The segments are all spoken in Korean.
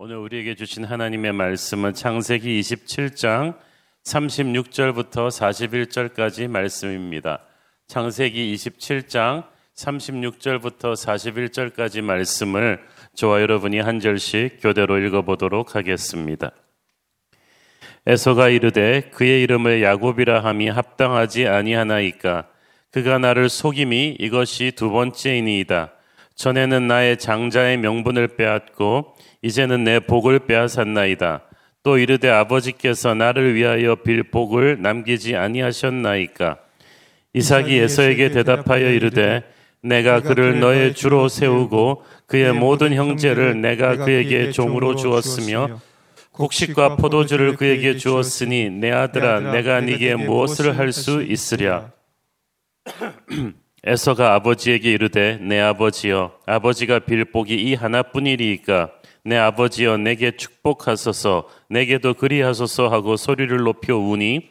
오늘 우리에게 주신 하나님의 말씀은 창세기 27장 36절부터 41절까지 말씀입니다. 창세기 27장 36절부터 41절까지 말씀을 저와 여러분이 한 절씩 교대로 읽어보도록 하겠습니다. 에서가 이르되 그의 이름을 야곱이라 함이 합당하지 아니하나이까 그가 나를 속임이 이것이 두 번째이니이다. 전에는 나의 장자의 명분을 빼앗고 이제는 내 복을 빼앗았나이다. 또 이르되 아버지께서 나를 위하여 빌 복을 남기지 아니하셨나이까. 이삭이 에서에게 대답하여 이르되 내가 그를 너의 주로 세우고 그의 모든 형제를 내가 그에게 종으로 주었으며 곡식과 포도주를 그에게 주었으니 내 아들아 내가 네게 무엇을 할 수 있으랴. 에서가 아버지에게 이르되 내 아버지여 아버지가 빌 복이 이 하나뿐이리이까? 내 아버지여 내게 축복하소서 내게도 그리하소서 하고 소리를 높여 우니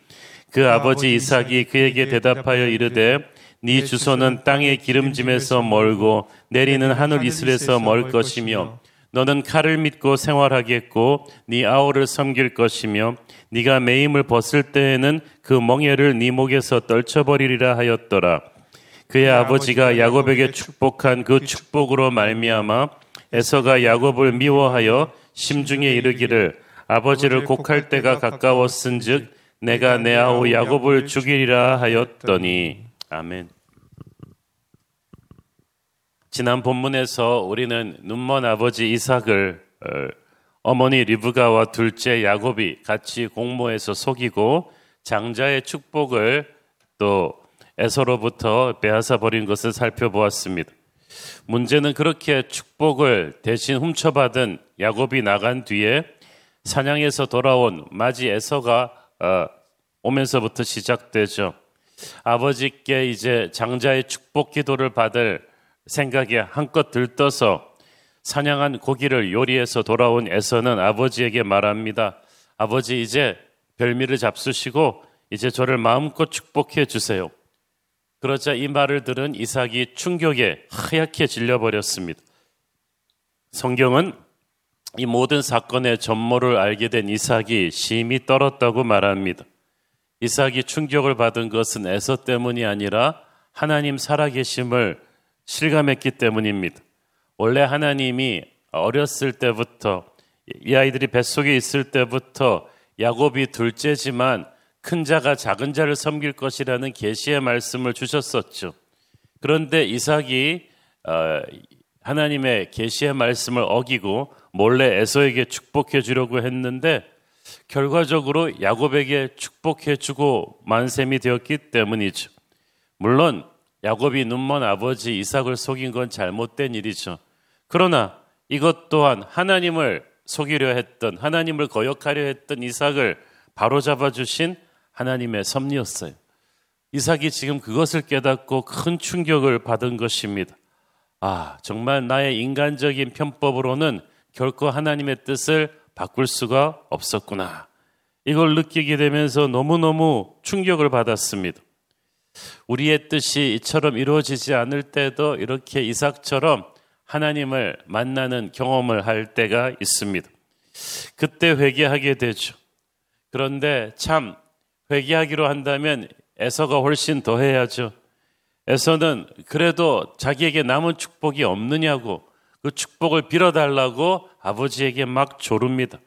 그 아버지 이삭이 그에게 대답하여 이르되 네 주소는 땅의 기름짐에서 멀고 내리는 하늘 이슬에서 멀 것이며 너는 칼을 믿고 생활하겠고 네 아우를 섬길 것이며 네가 매임을 벗을 때에는 그 멍에를 네 목에서 떨쳐버리리라 하였더라 그의 아버지가 야곱에게 축복한 그 축복으로 말미암아 에서가 야곱을 미워하여 심중에 이르기를 아버지를 곡할 때가 가까웠은즉 내가 내 아우 야곱을 죽이리라 하였더니 아멘. 지난 본문에서 우리는 눈먼 아버지 이삭을 어, 어머니 리브가와 둘째 야곱이 같이 공모해서 속이고 장자의 축복을 또 에서로부터 빼앗아 버린 것을 살펴보았습니다. 문제는 그렇게 축복을 대신 훔쳐받은 야곱이 나간 뒤에 사냥에서 돌아온 마지 에서가 어, 오면서부터 시작되죠. 아버지께 이제 장자의 축복 기도를 받을 생각에 한껏 들떠서 사냥한 고기를 요리해서 돌아온 에서는 아버지에게 말합니다. 아버지 이제 별미를 잡수시고 이제 저를 마음껏 축복해 주세요. 그러자 이 말을 들은 이삭이 충격에 하얗게 질려버렸습니다. 성경은 이 모든 사건의 전모를 알게 된 이삭이 심히 떨었다고 말합니다. 이삭이 충격을 받은 것은 에서 때문이 아니라 하나님 살아계심을 실감했기 때문입니다. 원래 하나님이 어렸을 때부터 이 아이들이 뱃속에 있을 때부터 야곱이 둘째지만 큰 자가 작은 자를 섬길 것이라는 계시의 말씀을 주셨었죠. 그런데 이삭이 어, 하나님의 계시의 말씀을 어기고 몰래 에서에게 축복해 주려고 했는데 결과적으로 야곱에게 축복해 주고 만셈이 되었기 때문이죠. 물론 야곱이 눈먼 아버지 이삭을 속인 건 잘못된 일이죠. 그러나 이것 또한 하나님을 속이려 했던 하나님을 거역하려 했던 이삭을 바로잡아 주신 하나님의 섭리였어요. 이삭이 지금 그것을 깨닫고 큰 충격을 받은 것입니다. 아, 정말 나의 인간적인 편법으로는 결코 하나님의 뜻을 바꿀 수가 없었구나. 이걸 느끼게 되면서 너무너무 충격을 받았습니다. 우리의 뜻이 이처럼 이루어지지 않을 때도 이렇게 이삭처럼 하나님을 만나는 경험을 할 때가 있습니다. 그때 회개하게 되죠. 그런데 참 회개하기로 한다면 에서가 훨씬 더 해야죠. 에서는 그래도 자기에게 남은 축복이 없느냐고 그 축복을 빌어달라고 아버지에게 막 조릅니다.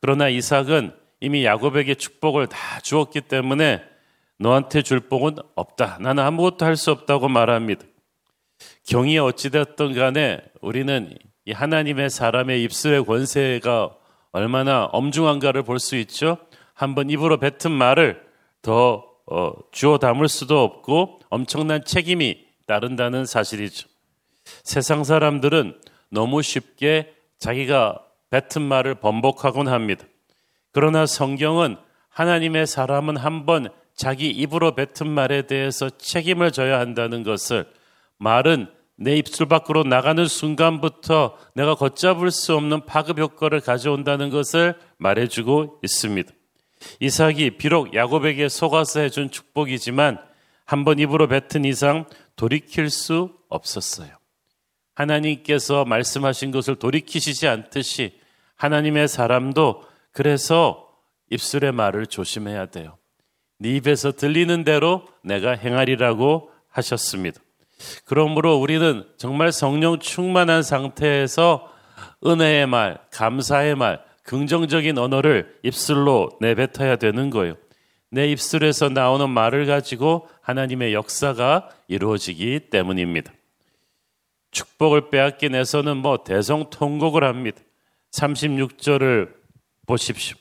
그러나 이삭은 이미 야곱에게 축복을 다 주었기 때문에 너한테 줄 복은 없다. 나는 아무것도 할 수 없다고 말합니다. 경이 어찌되었던 간에 우리는 이 하나님의 사람의 입술의 권세가 얼마나 엄중한가를 볼 수 있죠. 한번 입으로 뱉은 말을 더 어, 주워 담을 수도 없고 엄청난 책임이 따른다는 사실이죠. 세상 사람들은 너무 쉽게 자기가 뱉은 말을 번복하곤 합니다. 그러나 성경은 하나님의 사람은 한번 자기 입으로 뱉은 말에 대해서 책임을 져야 한다는 것을 말은 내 입술 밖으로 나가는 순간부터 내가 걷잡을 수 없는 파급 효과를 가져온다는 것을 말해주고 있습니다. 이삭이 비록 야곱에게 속아서 해준 축복이지만 한 번 입으로 뱉은 이상 돌이킬 수 없었어요. 하나님께서 말씀하신 것을 돌이키시지 않듯이 하나님의 사람도 그래서 입술의 말을 조심해야 돼요. 네 입에서 들리는 대로 내가 행하리라고 하셨습니다. 그러므로 우리는 정말 성령 충만한 상태에서 은혜의 말, 감사의 말, 긍정적인 언어를 입술로 내뱉어야 되는 거예요. 내 입술에서 나오는 말을 가지고 하나님의 역사가 이루어지기 때문입니다. 축복을 빼앗긴 에서는 뭐 대성통곡을 합니다. 36절을 보십시오.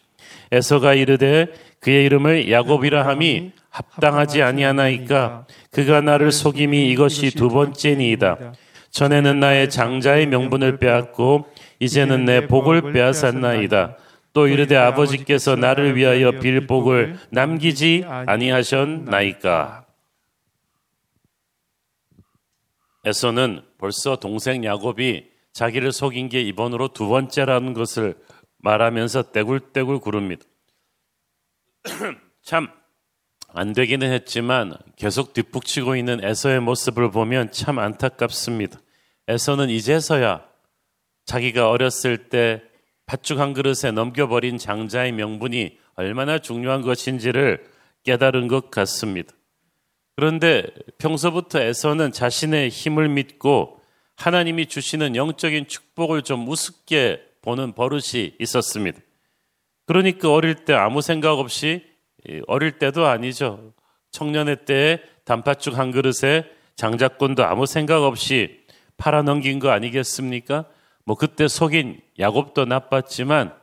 에서가 이르되 그의 이름을 야곱이라 함이 합당하지 아니하나이까 그가 나를 속임이 이것이 두 번째니이다. 전에는 나의 장자의 명분을 빼앗고 이제는 내 복을 빼앗았나이다. 또 이르되 아버지께서 나를 위하여 빌 복을 남기지 아니하셨나이까. 에서는 벌써 동생 야곱이 자기를 속인 게 이번으로 두 번째라는 것을 말하면서 떼굴떼굴 구릅니다. 참, 안 되기는 했지만 계속 뒷북치고 있는 에서의 모습을 보면 참 안타깝습니다. 에서는 이제서야 자기가 어렸을 때 팥죽 한 그릇에 넘겨버린 장자의 명분이 얼마나 중요한 것인지를 깨달은 것 같습니다. 그런데 평소부터 에서는 자신의 힘을 믿고 하나님이 주시는 영적인 축복을 좀 우습게 보는 버릇이 있었습니다. 그러니까 어릴 때 아무 생각 없이 어릴 때도 아니죠. 청년의 때에 단팥죽 한 그릇에 장자권도 아무 생각 없이 팔아넘긴 거 아니겠습니까? 뭐 그때 속인 야곱도 나빴지만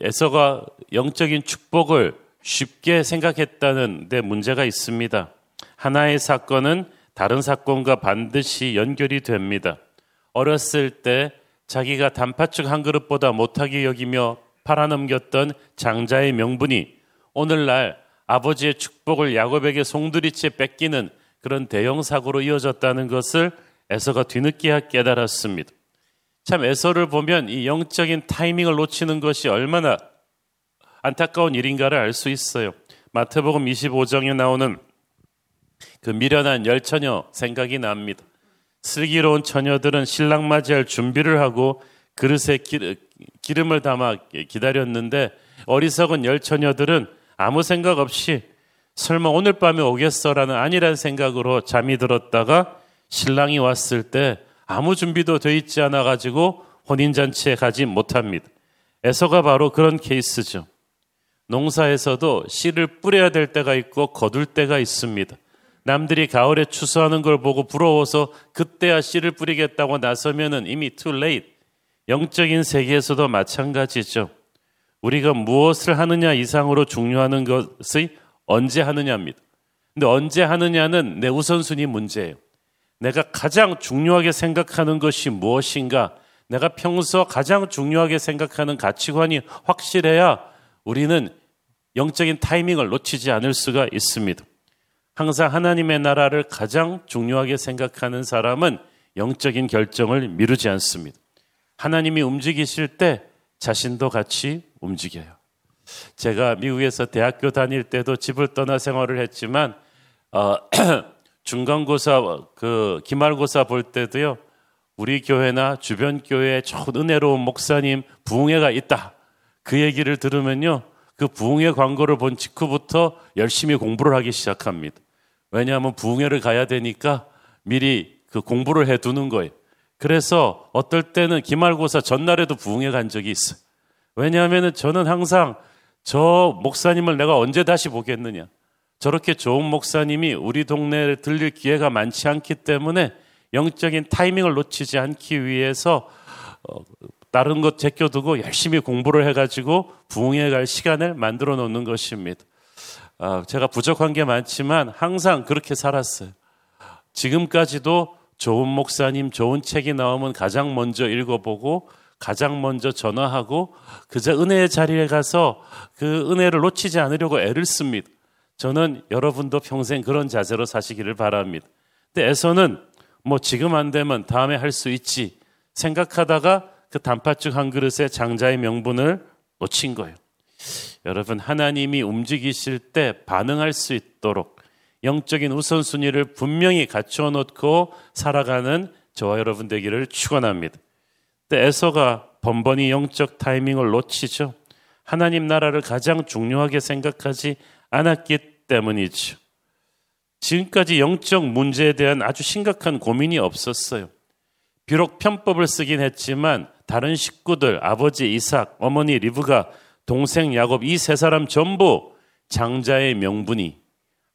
에서가 영적인 축복을 쉽게 생각했다는 데 문제가 있습니다. 하나의 사건은 다른 사건과 반드시 연결이 됩니다. 어렸을 때 자기가 단팥죽 한 그릇보다 못하게 여기며 팔아넘겼던 장자의 명분이 오늘날 아버지의 축복을 야곱에게 송두리째 뺏기는 그런 대형 사고로 이어졌다는 것을 에서가 뒤늦게 깨달았습니다. 참 에서를 보면 이 영적인 타이밍을 놓치는 것이 얼마나 안타까운 일인가를 알 수 있어요. 마태복음 25장에 나오는 그 미련한 열 처녀 생각이 납니다. 슬기로운 처녀들은 신랑 맞이할 준비를 하고 그릇에 기름을 담아 기다렸는데 어리석은 열 처녀들은 아무 생각 없이 설마 오늘 밤에 오겠어라는 아니란 생각으로 잠이 들었다가 신랑이 왔을 때 아무 준비도 돼 있지 않아 가지고 혼인잔치에 가지 못합니다. 에서가 바로 그런 케이스죠. 농사에서도 씨를 뿌려야 될 때가 있고 거둘 때가 있습니다. 남들이 가을에 추수하는 걸 보고 부러워서 그때야 씨를 뿌리겠다고 나서면은 이미 too late. 영적인 세계에서도 마찬가지죠. 우리가 무엇을 하느냐 이상으로 중요한 것이 언제 하느냐입니다. 근데 언제 하느냐는 내 우선순위 문제예요. 내가 가장 중요하게 생각하는 것이 무엇인가? 내가 평소 가장 중요하게 생각하는 가치관이 확실해야 우리는 영적인 타이밍을 놓치지 않을 수가 있습니다. 항상 하나님의 나라를 가장 중요하게 생각하는 사람은 영적인 결정을 미루지 않습니다. 하나님이 움직이실 때 자신도 같이 움직여요. 제가 미국에서 대학교 다닐 때도 집을 떠나 생활을 했지만 어, 중간고사 그 기말고사 볼 때도요. 우리 교회나 주변 교회에 좋은 은혜로운 목사님 부흥회가 있다. 그 얘기를 들으면요. 그 부흥회 광고를 본 직후부터 열심히 공부를 하기 시작합니다. 왜냐하면 부흥회를 가야 되니까 미리 그 공부를 해 두는 거예요. 그래서 어떨 때는 기말고사 전날에도 부흥회 간 적이 있어요. 왜냐하면 저는 항상 저 목사님을 내가 언제 다시 보겠느냐. 저렇게 좋은 목사님이 우리 동네에 들릴 기회가 많지 않기 때문에 영적인 타이밍을 놓치지 않기 위해서 어, 다른 것 제껴두고 열심히 공부를 해가지고 부흥회 갈 시간을 만들어 놓는 것입니다. 아, 제가 부족한 게 많지만 항상 그렇게 살았어요. 지금까지도 좋은 목사님, 좋은 책이 나오면 가장 먼저 읽어보고 가장 먼저 전화하고 그저 은혜의 자리에 가서 그 은혜를 놓치지 않으려고 애를 씁니다. 저는 여러분도 평생 그런 자세로 사시기를 바랍니다. 근데 에서는 뭐 지금 안 되면 다음에 할 수 있지 생각하다가 그 단팥죽 한 그릇에 장자의 명분을 놓친 거예요. 여러분, 하나님이 움직이실 때 반응할 수 있도록 영적인 우선순위를 분명히 갖추어 놓고 살아가는 저와 여러분 되기를 축원합니다. 근데 에서가 번번이 영적 타이밍을 놓치죠. 하나님 나라를 가장 중요하게 생각하지 않았기 때문이죠. 지금까지 영적 문제에 대한 아주 심각한 고민이 없었어요. 비록 편법을 쓰긴 했지만 다른 식구들, 아버지 이삭, 어머니 리브가, 동생 야곱 이 세 사람 전부 장자의 명분이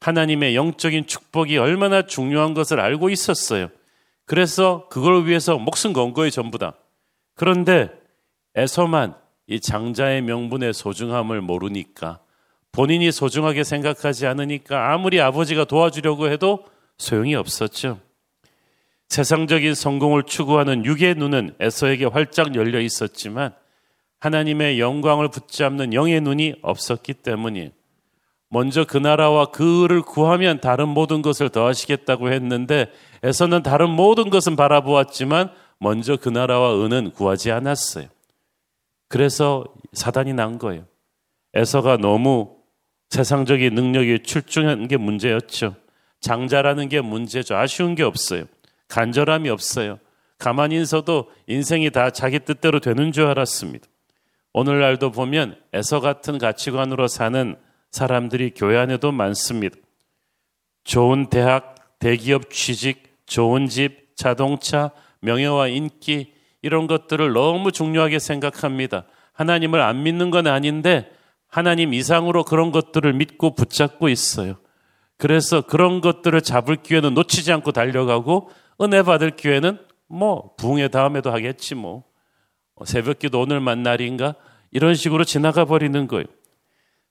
하나님의 영적인 축복이 얼마나 중요한 것을 알고 있었어요. 그래서 그걸 위해서 목숨 건 거예요, 전부 다. 그런데 에서만 이 장자의 명분의 소중함을 모르니까 본인이 소중하게 생각하지 않으니까 아무리 아버지가 도와주려고 해도 소용이 없었죠. 세상적인 성공을 추구하는 육의 눈은 에서에게 활짝 열려 있었지만 하나님의 영광을 붙잡는 영의 눈이 없었기 때문이 먼저 그 나라와 그를 구하면 다른 모든 것을 더하시겠다고 했는데 에서는 다른 모든 것은 바라보았지만 먼저 그 나라와 은은 구하지 않았어요. 그래서 사단이 난 거예요. 에서가 너무 세상적인 능력이 출중한 게 문제였죠. 장자라는 게 문제죠. 아쉬운 게 없어요. 간절함이 없어요. 가만히 있어도 인생이 다 자기 뜻대로 되는 줄 알았습니다. 오늘날도 보면 에서 같은 가치관으로 사는 사람들이 교회 안에도 많습니다. 좋은 대학, 대기업 취직, 좋은 집, 자동차, 명예와 인기, 이런 것들을 너무 중요하게 생각합니다. 하나님을 안 믿는 건 아닌데 하나님 이상으로 그런 것들을 믿고 붙잡고 있어요. 그래서 그런 것들을 잡을 기회는 놓치지 않고 달려가고 은혜 받을 기회는 뭐 부흥의 다음에도 하겠지 뭐 새벽기도 오늘 만 날인가 이런 식으로 지나가 버리는 거예요.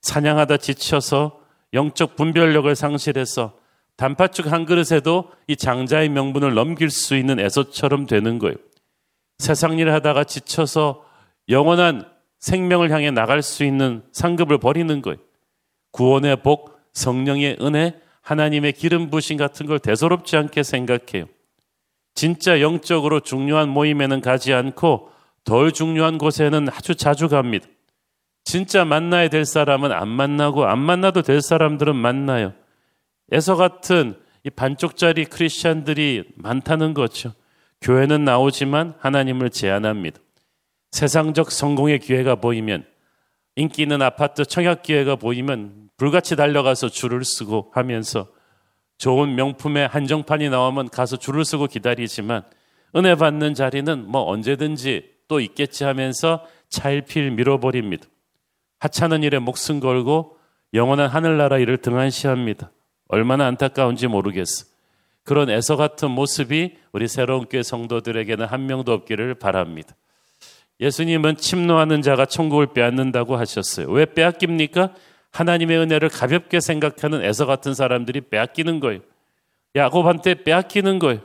사냥하다 지쳐서 영적 분별력을 상실해서 단팥죽 한 그릇에도 이 장자의 명분을 넘길 수 있는 애소처럼 되는 거예요. 세상 일 하다가 지쳐서 영원한 생명을 향해 나갈 수 있는 상급을 버리는 거예요. 구원의 복, 성령의 은혜, 하나님의 기름 부신 같은 걸 대수롭지 않게 생각해요. 진짜 영적으로 중요한 모임에는 가지 않고 덜 중요한 곳에는 아주 자주 갑니다. 진짜 만나야 될 사람은 안 만나고 안 만나도 될 사람들은 만나요. 에서 같은 이 반쪽짜리 크리스천들이 많다는 거죠. 교회는 나오지만 하나님을 제안합니다. 세상적 성공의 기회가 보이면 인기 있는 아파트 청약 기회가 보이면 불같이 달려가서 줄을 쓰고 하면서 좋은 명품의 한정판이 나오면 가서 줄을 쓰고 기다리지만 은혜 받는 자리는 뭐 언제든지 또 있겠지 하면서 차일필 밀어버립니다. 하찮은 일에 목숨 걸고 영원한 하늘나라 일을 등한시합니다. 얼마나 안타까운지 모르겠어. 그런 애서 같은 모습이 우리 새로운 교회 성도들에게는 한 명도 없기를 바랍니다. 예수님은 침노하는 자가 천국을 빼앗는다고 하셨어요. 왜 빼앗깁니까? 하나님의 은혜를 가볍게 생각하는 에서 같은 사람들이 빼앗기는 거예요. 야곱한테 빼앗기는 거예요.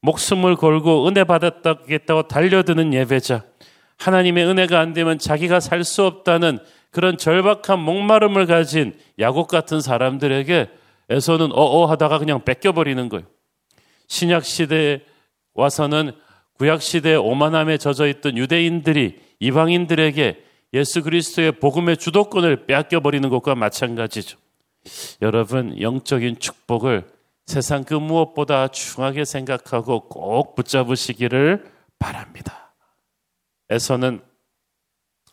목숨을 걸고 은혜 받았다겠다고 달려드는 예배자. 하나님의 은혜가 안 되면 자기가 살 수 없다는 그런 절박한 목마름을 가진 야곱 같은 사람들에게 에서는 어어 하다가 그냥 뺏겨버리는 거예요. 신약 시대에 와서는 구약 시대에 오만함에 젖어 있던 유대인들이 이방인들에게 예수 그리스도의 복음의 주도권을 빼앗겨 버리는 것과 마찬가지죠. 여러분 영적인 축복을 세상 그 무엇보다 중하게 생각하고 꼭 붙잡으시기를 바랍니다. 에서는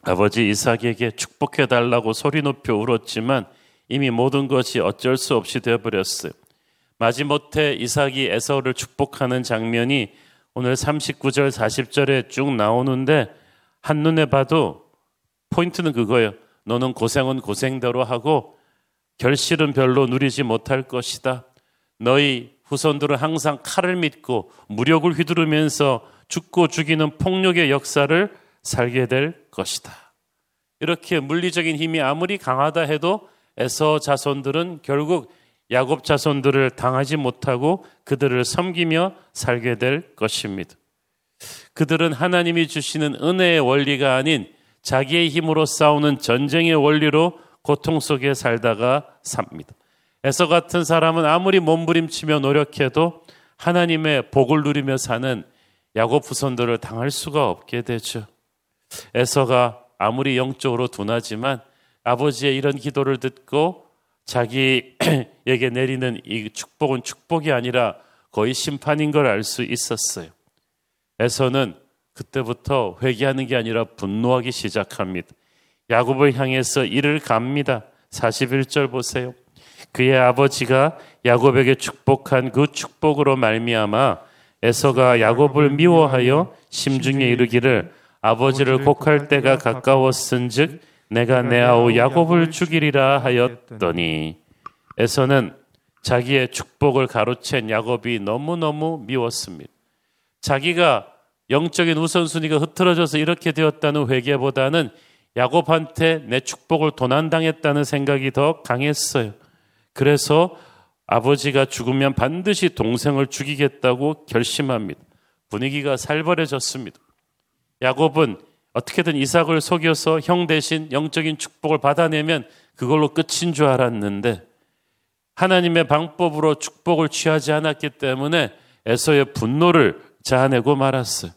아버지 이삭에게 축복해 달라고 소리 높여 울었지만 이미 모든 것이 어쩔 수 없이 되어버렸어요. 마지못해 이삭이 에서를 축복하는 장면이 오늘 39절, 40절에 쭉 나오는데 한눈에 봐도 포인트는 그거예요. 너는 고생은 고생대로 하고 결실은 별로 누리지 못할 것이다. 너희 후손들은 항상 칼을 믿고 무력을 휘두르면서 죽고 죽이는 폭력의 역사를 살게 될 것이다. 이렇게 물리적인 힘이 아무리 강하다 해도 에서 자손들은 결국 야곱 자손들을 당하지 못하고 그들을 섬기며 살게 될 것입니다. 그들은 하나님이 주시는 은혜의 원리가 아닌 자기의 힘으로 싸우는 전쟁의 원리로 고통 속에 살다가 삽니다. 에서 같은 사람은 아무리 몸부림치며 노력해도 하나님의 복을 누리며 사는 야곱 후손들을 당할 수가 없게 되죠. 에서가 아무리 영적으로 둔하지만 아버지의 이런 기도를 듣고 자기에게 내리는 이 축복은 축복이 아니라 거의 심판인 걸 알 수 있었어요. 에서는 그때부터 회개하는 게 아니라 분노하기 시작합니다. 야곱을 향해서 이를 갑니다. 41절 보세요. 그의 아버지가 야곱에게 축복한 그 축복으로 말미암아 에서가 야곱을 미워하여 심중에 이르기를 아버지를 곡할 때가 가까웠은즉 내가 내 아우 야곱을 죽이리라 하였더니 에서는 자기의 축복을 가로챈 야곱이 너무너무 미웠습니다. 자기가 영적인 우선순위가 흐트러져서 이렇게 되었다는 회개보다는 야곱한테 내 축복을 도난당했다는 생각이 더 강했어요. 그래서 아버지가 죽으면 반드시 동생을 죽이겠다고 결심합니다. 분위기가 살벌해졌습니다. 야곱은 어떻게든 이삭을 속여서 형 대신 영적인 축복을 받아내면 그걸로 끝인 줄 알았는데 하나님의 방법으로 축복을 취하지 않았기 때문에 에서의 분노를 자아내고 말았어요.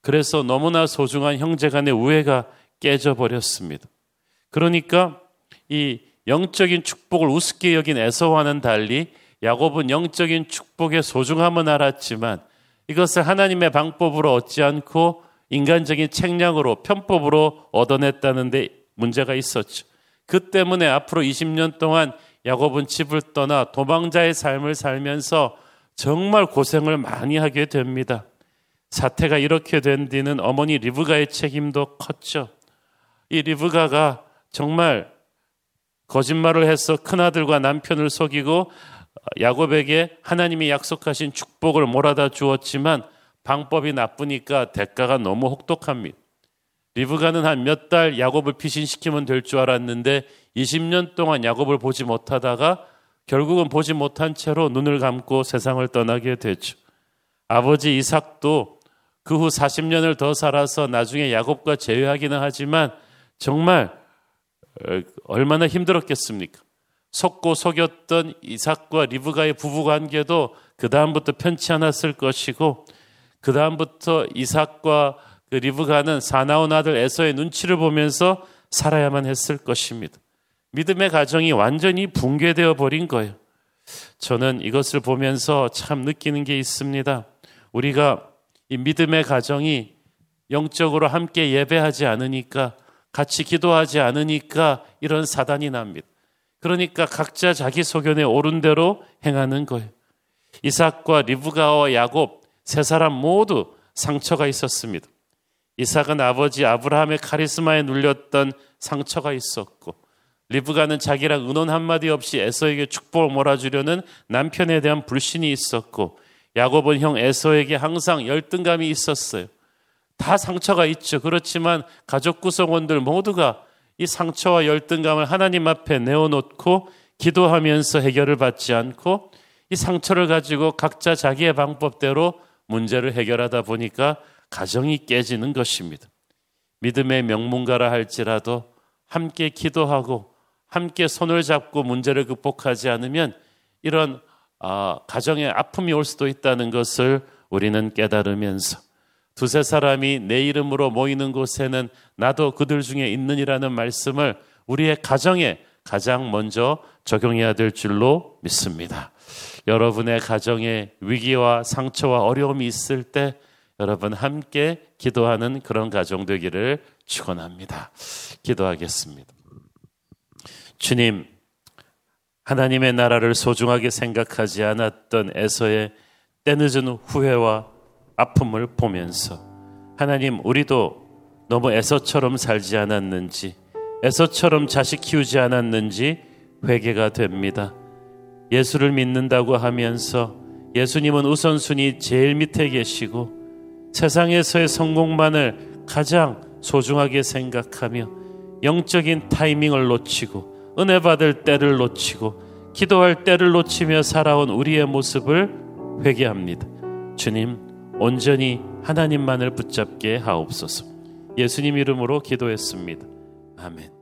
그래서 너무나 소중한 형제 간의 우애가 깨져 버렸습니다. 그러니까 이 영적인 축복을 우습게 여긴 에서와는 달리 야곱은 영적인 축복의 소중함은 알았지만 이것을 하나님의 방법으로 얻지 않고 인간적인 책략으로 편법으로 얻어냈다는데 문제가 있었죠. 그 때문에 앞으로 20년 동안 야곱은 집을 떠나 도망자의 삶을 살면서 정말 고생을 많이 하게 됩니다. 사태가 이렇게 된 뒤는 어머니 리브가의 책임도 컸죠. 이 리브가가 정말 거짓말을 해서 큰아들과 남편을 속이고 야곱에게 하나님이 약속하신 축복을 몰아다 주었지만 방법이 나쁘니까 대가가 너무 혹독합니다. 리브가는 한 몇 달 야곱을 피신시키면 될 줄 알았는데 20년 동안 야곱을 보지 못하다가 결국은 보지 못한 채로 눈을 감고 세상을 떠나게 되죠. 아버지 이삭도 그 후 40년을 더 살아서 나중에 야곱과 재회하기는 하지만 정말 어, 얼마나 힘들었겠습니까? 속고 속였던 이삭과 리브가의 부부 관계도 그 다음부터 편치 않았을 것이고 그 다음부터 이삭과 그 리브가는 사나운 아들 에서의 눈치를 보면서 살아야만 했을 것입니다. 믿음의 가정이 완전히 붕괴되어 버린 거예요. 저는 이것을 보면서 참 느끼는 게 있습니다. 우리가 이 믿음의 가정이 영적으로 함께 예배하지 않으니까 같이 기도하지 않으니까 이런 사단이 납니다. 그러니까 각자 자기 소견에 옳은 대로 행하는 거예요. 이삭과 리브가와 야곱 세 사람 모두 상처가 있었습니다. 이삭은 아버지 아브라함의 카리스마에 눌렸던 상처가 있었고 리브가는 자기랑 은원 한마디 없이 에서에게 축복을 몰아주려는 남편에 대한 불신이 있었고 야곱은 형 에서에게 항상 열등감이 있었어요. 다 상처가 있죠. 그렇지만 가족 구성원들 모두가 이 상처와 열등감을 하나님 앞에 내어놓고 기도하면서 해결을 받지 않고 이 상처를 가지고 각자 자기의 방법대로 문제를 해결하다 보니까 가정이 깨지는 것입니다. 믿음의 명문가라 할지라도 함께 기도하고 함께 손을 잡고 문제를 극복하지 않으면 이런 아, 가정에 아픔이 올 수도 있다는 것을 우리는 깨달으면서 두세 사람이 내 이름으로 모이는 곳에는 나도 그들 중에 있느니라는 말씀을 우리의 가정에 가장 먼저 적용해야 될 줄로 믿습니다. 여러분의 가정에 위기와 상처와 어려움이 있을 때 여러분 함께 기도하는 그런 가정 되기를 축원합니다. 기도하겠습니다. 주님, 하나님의 나라를 소중하게 생각하지 않았던 에서의 때늦은 후회와 아픔을 보면서 하나님 우리도 너무 에서처럼 살지 않았는지 에서처럼 자식 키우지 않았는지 회개가 됩니다. 예수를 믿는다고 하면서 예수님은 우선순위 제일 밑에 계시고 세상에서의 성공만을 가장 소중하게 생각하며 영적인 타이밍을 놓치고 은혜 받을 때를 놓치고 기도할 때를 놓치며 살아온 우리의 모습을 회개합니다. 주님, 온전히 하나님만을 붙잡게 하옵소서. 예수님 이름으로 기도했습니다. 아멘.